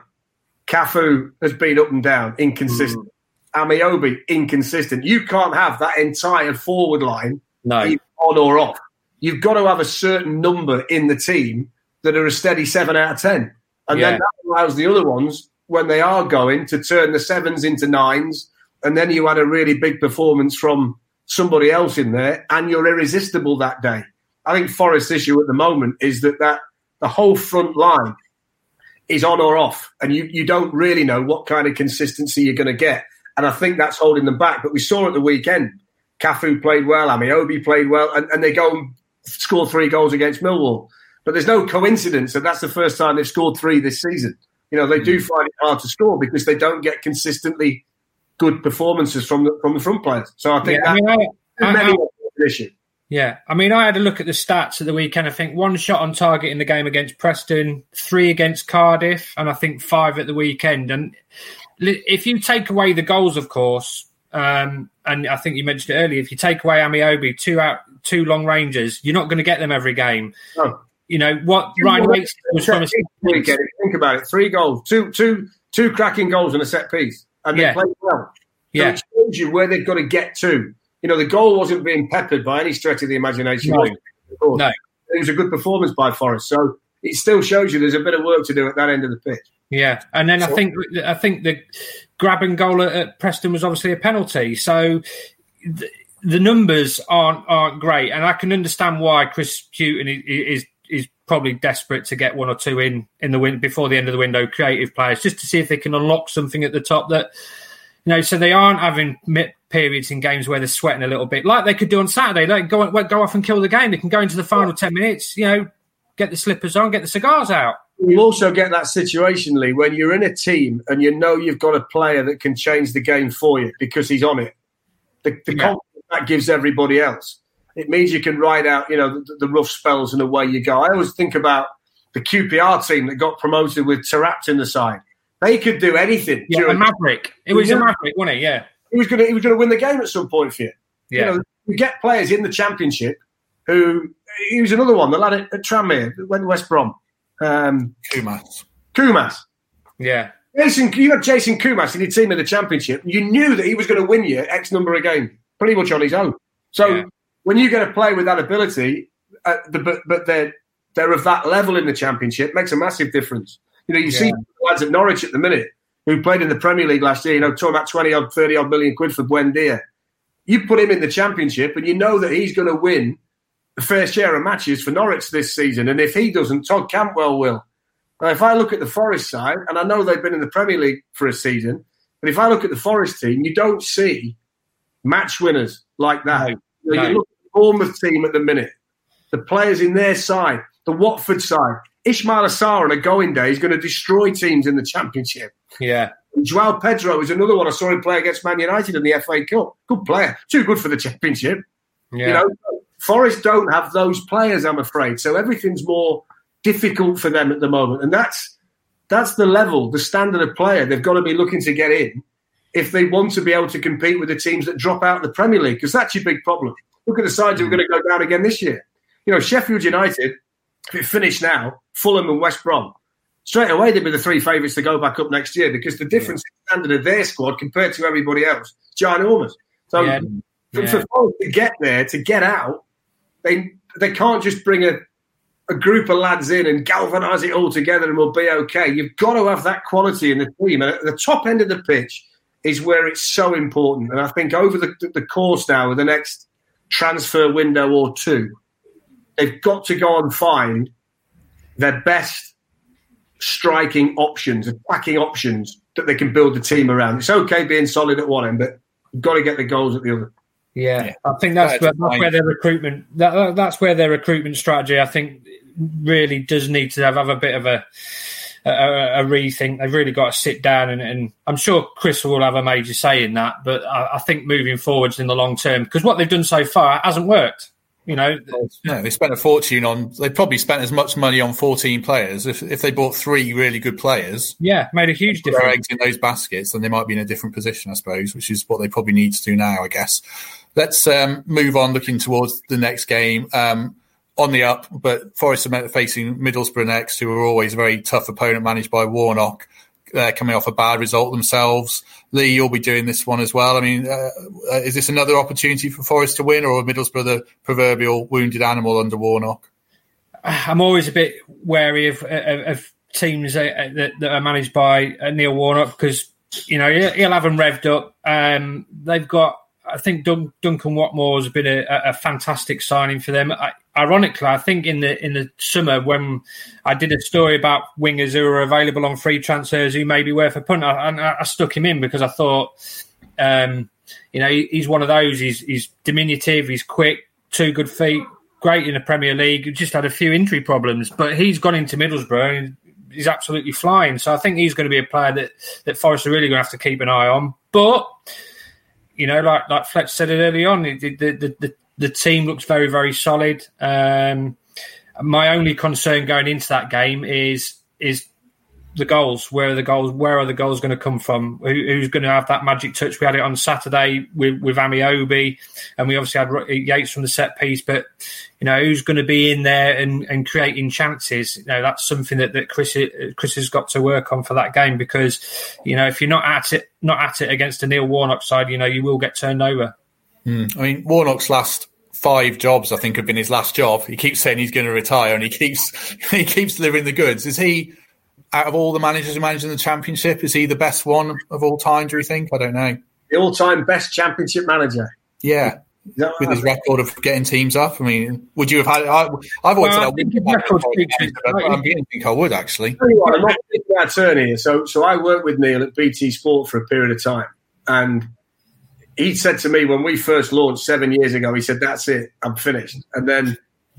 Cafu has been up and down, inconsistent. Mm. Ameobi, inconsistent. You can't have that entire forward line no. on or off. You've got to have a certain number in the team that are a steady seven out of ten. And yeah. then that allows the other ones, when they are going, to turn the sevens into nines. And then you had a really big performance from somebody else in there, and you're irresistible that day. I think Forest's issue at the moment is that, that the whole front line is on or off, and you, you don't really know what kind of consistency you're going to get. And I think that's holding them back. But we saw at the weekend, Cafu played well, Ameobi played well, and, and they go and score three goals against Millwall. But there's no coincidence that that's the first time they've scored three this season. You know, they do hmm. find it hard to score because they don't get consistently good performances from the from the front players. So I think yeah, that I mean, I, I, I, issue. Yeah, I mean, I had a look at the stats at the weekend. I think one shot on target in the game against Preston, three against Cardiff, and I think five at the weekend. And if you take away the goals, of course, um, and I think you mentioned it earlier, if you take away Ameobi, two out, two long ranges, you're not going to get them every game. You know what Ryan Yates was from a Think about it: three goals, two, two, two cracking goals and a set piece, and they Yeah. played well. So Yeah. it shows you where they've got to get to. You know, the goal wasn't being peppered by any stretch of the imagination. No. No. It was a good performance by Forest. So it still shows you there's a bit of work to do at that end of the pitch. Yeah, and then I think I think the Grabban goal at, at Preston was obviously a penalty. So the, the numbers aren't aren't great, and I can understand why Chris Hughton i- i- is is probably desperate to get one or two in in the win before the end of the window, creative players, just to see if they can unlock something at the top that you know. So they aren't having periods in games where they're sweating a little bit, like they could do on Saturday. Like go go off and kill the game. They can go into the final ten minutes. You know, get the slippers on, get the cigars out. You also get that situation, Leigh, when you're in a team and you know you've got a player that can change the game for you because he's on it. The, the Yeah. confidence that gives everybody else. It means you can ride out, you know, the, the rough spells and away you go. I always think about the QPR team that got promoted with Taarabt in the side. They could do anything. Yeah, a Maverick. It was a Yeah. Maverick, wasn't it? Yeah, he was going to he was going to win the game at some point for you. yeah. You know, you get players in the championship who he was another one. The lad at, at Tranmere went to West Brom, um, Koumas. Koumas. Yeah, Jason, you had Jason Koumas in your team in the championship. You knew that he was going to win you X number of games, pretty much on his own. So Yeah. When you get a play with that ability, uh, the, but but they're they're of that level in the championship, makes a massive difference. You know, you see lads at Norwich at the minute who played in the Premier League last year. You know, talking about twenty odd, thirty odd million quid for Buendia. You put him in the championship, and you know that he's going to win the fair share of matches for Norwich this season. And if he doesn't, Todd Cantwell will. Now, if I look at the Forest side, and I know they've been in the Premier League for a season, but if I look at the Forest team, you don't see match winners like that. You, know, you look Bournemouth team at the minute, the players in their side, the Watford side. Ismaïla Sarr on a going day is going to destroy teams in the Championship. yeah, Joao Pedro is another one I saw him play against Man United in the FA Cup. Good player, too good for the Championship. yeah. You know, Forest don't have those players, I'm afraid. So everything's more difficult for them at the moment, and that's that's the level, the standard of player they've got to be looking to get in if they want to be able to compete with the teams that drop out of the Premier League, because that's your big problem. Look at the sides who are going to go down again this year. You know, Sheffield United, if it finished now, Fulham and West Brom, straight away they'd be the three favourites to go back up next year because the difference in standard of their squad compared to everybody else is ginormous. So Yeah. for, Yeah. for to get there, to get out, they they can't just bring a a group of lads in and galvanise it all together and we'll be okay. You've got to have that quality in the team. And at the top end of the pitch is where it's so important. And I think over the, the course now, with the next transfer window or two, they've got to go and find their best striking options, attacking options that they can build the team around. It's okay being solid at one end, but you've got to get the goals at the other. Yeah, Yeah. I think that's, That's where, that's where their recruitment that, that- that's where their recruitment strategy I think really does need to have, have a bit of a, a a rethink. They've really got to sit down and, and I'm sure Chris will have a major say in that. But I, I think moving forwards in the long term because what they've done so far hasn't worked. You know, No, they spent a fortune on. They probably spent as much money on 14 players. If if they bought three really good players, yeah, made a huge difference. eggs in those baskets, then they might be in a different position, I suppose, which is what they probably need to do now, I guess. Let's um, move on, looking towards the next game. Um, on the up, but Forest are facing Middlesbrough next, who are always a very tough opponent managed by Warnock. They're coming off a bad result themselves. Leigh, you'll be doing this one as well. I mean, uh, uh, is this another opportunity for Forest to win, or Middlesbrough the proverbial wounded animal under Warnock? I'm always a bit wary of, of, of teams that, that, are managed by uh, Neil Warnock because you know he'll, he'll have them revved up. Um, they've got, I think Dun- Duncan Watmore has been a, a fantastic signing for them. I, ironically, I think in the in the summer when I did a story about wingers who are available on free transfers who may be worth a punt, I, I, I stuck him in because I thought, um, you know, he, he's one of those. He's, he's diminutive. He's quick. Two good feet. Great in the Premier League. Just had a few injury problems, but he's gone into Middlesbrough and he's absolutely flying. So I think he's going to be a player that that Forest are really going to have to keep an eye on. But you know, like like Fletch said it early on, the the the, the, team looks very very solid. Um, my only concern going into that game is is the goals. Where are the goals? Where are the goals going to come from? Who, who's going to have that magic touch? We had it on Saturday with with Ameobi, and we obviously had Yates from the set piece. But you know, who's going to be in there and, and creating chances? You know, that's something that, that Chris Chris has got to work on for that game because you know if you're not at it not at it against a Neil Warnock side, you know you will get turned over. Mm. I mean, Warnock's last five jobs, I think, have been his last job. He keeps saying he's going to retire, and he keeps he keeps delivering the goods. Is he out of all the managers who manage in the championship? Is he the best one of all time? Do you think? I don't know. The all-time best championship manager. Yeah. With his record of getting teams up, I mean, would you have had? I, have always well, said I. I'm beginning to think I would actually. What, I'm not an attorney, so so I worked with Neil at BT Sport for a period of time, and he said to me when we first launched seven years ago, he said, "That's it, I'm finished." And then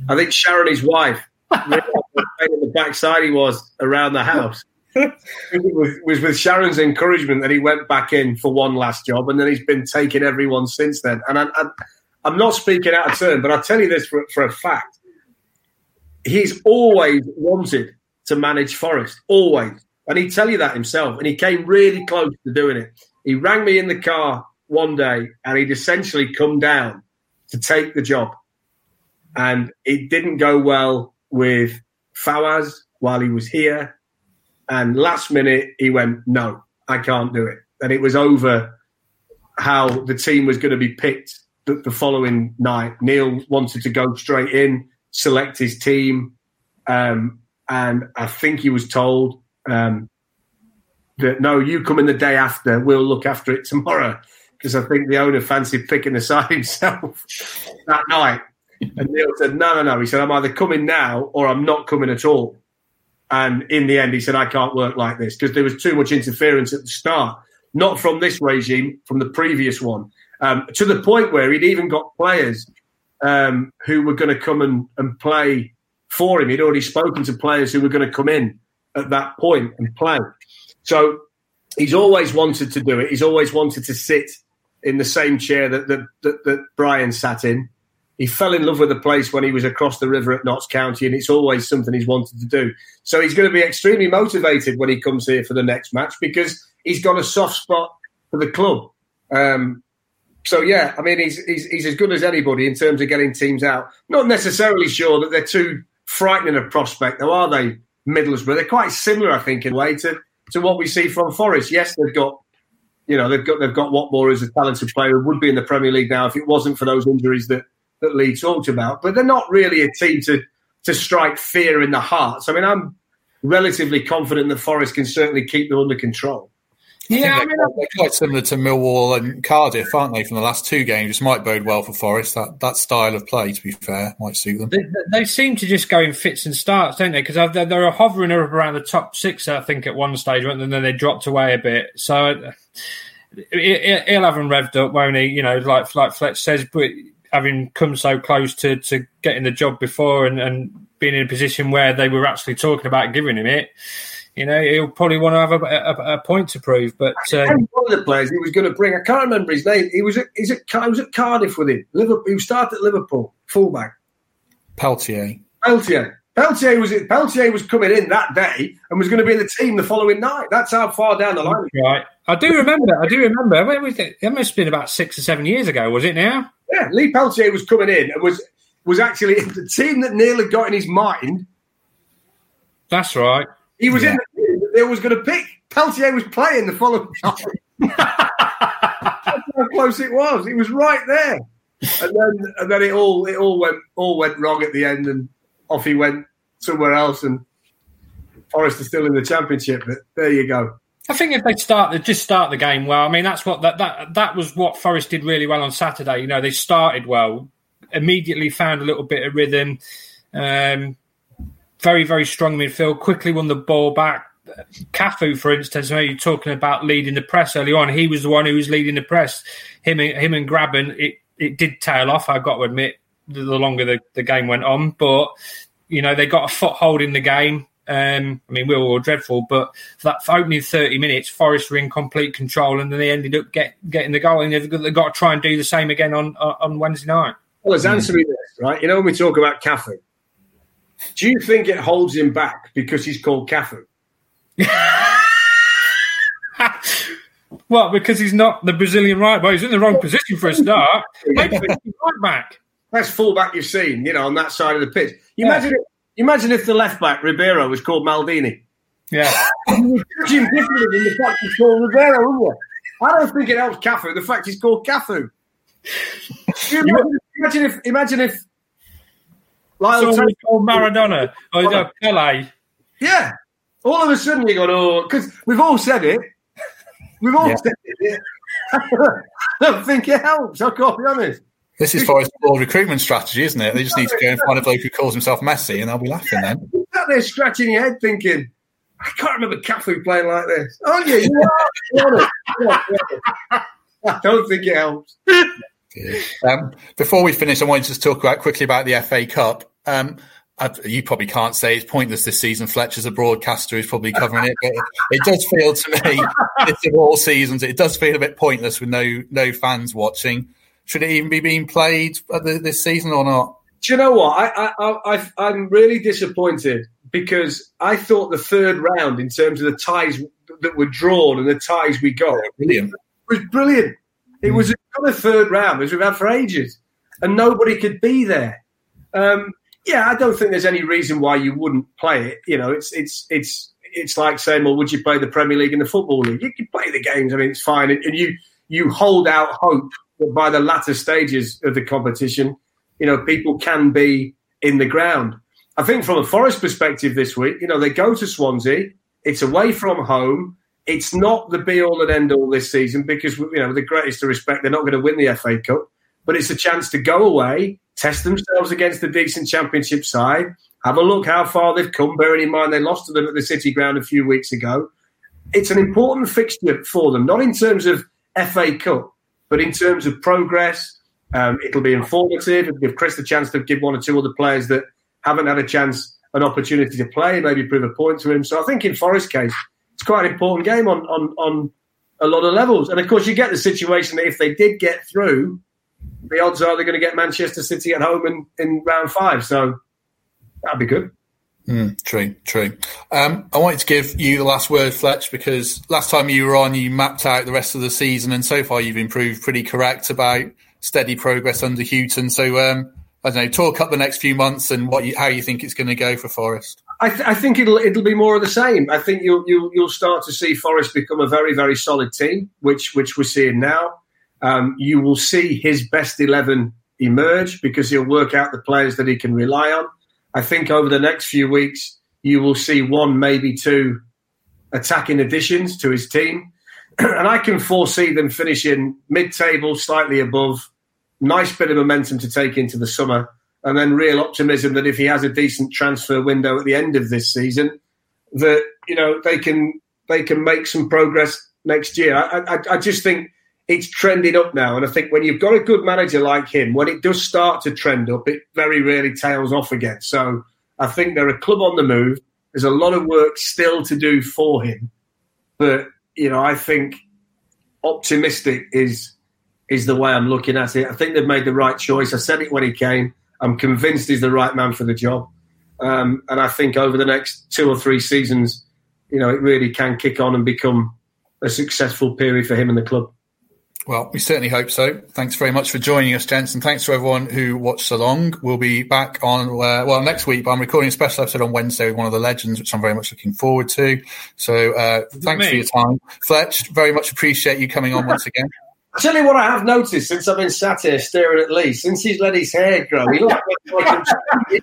I think Sharon, his wife, the backside he was around the house. it was, was with Sharon's encouragement that he went back in for one last job, and then he's been taking everyone since then. And I, am not speaking out of turn, but I tell you this for, for a fact: he's always wanted to manage Forest, always, and he'd tell you that himself. And he came really close to doing it. He rang me in the car one day and he'd essentially come down to take the job. And it didn't go well with Fawaz while he was here. And last minute, he went, No, I can't do it. And it was over how the team was going to be picked the, the following night. Neil wanted to go straight in, select his team. Um, and I think he was told um, that no, you come in the day after, we'll look after it tomorrow because I think the owner fancied picking the side himself that night. And Neil said, No, no, no. He said, I'm either coming now or I'm not coming at all. And in the end, he said, I can't work like this because there was too much interference at the start, not from this regime, from the previous one, um, to the point where he'd even got players um, who were going to come and, and play for him. He'd already spoken to players who were going to come in at that point and play. So he's always wanted to do it. He's always wanted to sit in the same chair that, that, that, that Brian sat in. He fell in love with the place when he was across the river at Notts County, and it's always something he's wanted to do. So he's going to be extremely motivated when he comes here for the next match because he's got a soft spot for the club. Um, so yeah, I mean, he's, he's he's as good as anybody in terms of getting teams out. Not necessarily sure that they're too frightening a prospect, though, are they? Middlesbrough, they're quite similar, I think, in way to to what we see from Forest. Yes, they've got you know they've got they've got Watmore as a talented player who would be in the Premier League now if it wasn't for those injuries that that Leigh talked about. But they're not really a team to to strike fear in the hearts. I mean, I'm relatively confident that Forest can certainly keep them under control. Yeah, I, I mean, they're, quite similar to Millwall and Cardiff, aren't they? From the last two games, which might bode well for Forest. That that style of play, to be fair, might suit them. They, they seem to just go in fits and starts, don't they? Because they're, they're hovering around the top six, I think, at one stage, and then they dropped away a bit. So uh, he'll have them revved up, won't he? You know, like like Fletch says, but having come so close to, to getting the job before and, and being in a position where they were actually talking about giving him it, you know, he'll probably want to have a, a, a point to prove. But um, one of the players he was going to bring, I can't remember his name. He was at, he's at, he was at Cardiff with him. Liverpool, he started at Liverpool, fullback. Peltier. Peltier. Peltier was Peltier was coming in that day and was going to be in the team the following night. That's how far down the line. Right. I do remember. I do remember. When was it? it must have been about six or seven years ago, was it? Now. Yeah, Lee Peltier was coming in and was was actually the team that Neil had got in his mind. That's right. He was yeah. in the team that Neil was going to pick. Peltier was playing the following night. That's how close it was. He was right there. And then and then it all it all went all went wrong at the end and off he went somewhere else, and Forest is still in the championship. But there you go. I think if they start, they just start the game well. I mean, that's what that that that was what Forest did really well on Saturday. You know, they started well, immediately found a little bit of rhythm. Um, very very strong midfield. Quickly won the ball back. Cafu, for instance, you're talking about leading the press early on. He was the one who was leading the press. Him, and, him and Grabban, it, it did tail off. I've got to admit, the, longer the, the game went on, but you know, they got a foothold in the game. Um, I mean, we were all dreadful, but for that opening 30 minutes, Forest were in complete control, and then they ended up get, getting the goal. And they've, they've got to try and do the same again on on Wednesday night. Well, let's answer me this, right? You know, when we talk about Cafu, do you think it holds him back because he's called Cafu? Well, because he's not the Brazilian right back. He's in the wrong position for a start. right back. Best fullback you've seen, you know, on that side of the pitch. You yeah. imagine, if, imagine if the left back Ribeiro was called Maldini. Yeah, you would judge him differently than the fact he's called Ribeiro, wouldn't you? I don't think it helps Cafu. The fact he's called Cafu. imagine, imagine, if, imagine if, Lyle so called Maradona or oh, Pele. Yeah, all of a sudden you go, oh, because we've all said it. We've all yeah. said it. I don't think it helps. I can't be honest. This is Forest ball recruitment strategy, isn't it? They just need to go and find a bloke who calls himself Messi, and they'll be laughing then. You're sat there scratching your head, thinking, "I can't remember Cafu playing like this." Aren't you? you are. I don't think it helps. Um, before we finish, I wanted to talk about quickly about the FA Cup. Um, you probably can't say it's pointless this season. Fletcher's a broadcaster who's probably covering it, but it does feel to me, it's of all seasons, it does feel a bit pointless with no no fans watching. Should it even be being played this season or not? Do you know what? I, I, I, I'm really disappointed because I thought the third round, in terms of the ties that were drawn and the ties we got, brilliant. was brilliant. It mm. was a third round as we've had for ages, and nobody could be there. Um, yeah, I don't think there's any reason why you wouldn't play it. You know, it's it's it's it's like saying, well, would you play the Premier League and the Football League? You can play the games. I mean, it's fine, and, and you you hold out hope that by the latter stages of the competition, you know, people can be in the ground. I think from a Forest perspective this week, you know, they go to Swansea. It's away from home. It's not the be all and end all this season because, you know, with the greatest of respect, they're not going to win the FA Cup, but it's a chance to go away, test themselves against the decent championship side, have a look how far they've come, bearing in mind they lost to them at the City Ground a few weeks ago. It's an important fixture for them, not in terms of FA Cup, but in terms of progress. Um, it'll be informative. It'll give Chris the chance to give one or two other players that haven't had a chance an opportunity to play, maybe prove a point to him. So I think in Forest's case, it's quite an important game on, on, on a lot of levels. And of course, you get the situation that if they did get through, the odds are they're going to get Manchester City at home in, in round five. So that'd be good. Mm, true, true. Um, I wanted to give you the last word, Fletch, because last time you were on, you mapped out the rest of the season, and so far you've improved pretty correct about steady progress under Hughton. So, um, I don't know, talk up the next few months and what you, how you think it's going to go for Forest. I, th- I, think it'll it'll be more of the same. I think you'll, you'll you'll start to see Forest become a very very solid team, which which we're seeing now. Um, you will see his best 11 emerge because he'll work out the players that he can rely on. I think over the next few weeks, you will see one, maybe two attacking additions to his team. and I can foresee them finishing mid table, slightly above, nice bit of momentum to take into the summer. And then real optimism that if he has a decent transfer window at the end of this season, that you know they can they can make some progress next year. I, I, I just think it's trending up now. And I think when you've got a good manager like him, when it does start to trend up, it very rarely tails off again. So I think they're a club on the move. There's a lot of work still to do for him. But, you know, I think optimistic is is the way I'm looking at it. I think they've made the right choice. I said it when he came. I'm convinced he's the right man for the job. Um, and I think over the next two or three seasons, you know, it really can kick on and become a successful period for him and the club. Well, we certainly hope so. Thanks very much for joining us, gents, and thanks to everyone who watched along. We'll be back on, uh, well, next week, but I'm recording a special episode on Wednesday with one of the legends, which I'm very much looking forward to. So uh, thanks for your time. Fletch, very much appreciate you coming on once again. I'll tell you what I have noticed since I've been sat here staring at Leigh, since he's let his hair grow. He looks like Do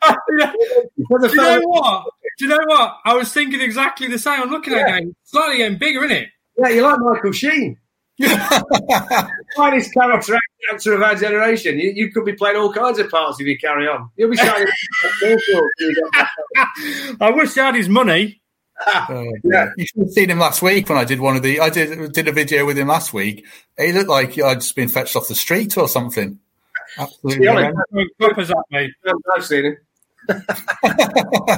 you know what? Do you know what? I was thinking exactly the same. I'm looking yeah. at him, slightly getting bigger, isn't it? Yeah, you like Michael Sheen. Finest character actor of our generation. You, you, could be playing all kinds of parts if you carry on. You'll be shining. I wish he had his money. Uh, yeah, you should have seen him last week when I did one of the. I did did a video with him last week. He looked like I'd just been fetched off the street or something. Absolutely, I've seen him.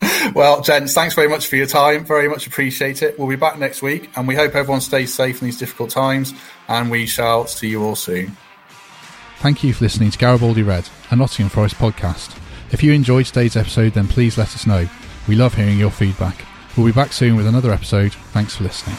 well, gents, thanks very much for your time. Very much appreciate it. We'll be back next week, and we hope everyone stays safe in these difficult times. And we shall see you all soon. Thank you for listening to Garibaldi Red, a Nottingham Forest podcast. If you enjoyed today's episode, then please let us know. We love hearing your feedback. We'll be back soon with another episode. Thanks for listening.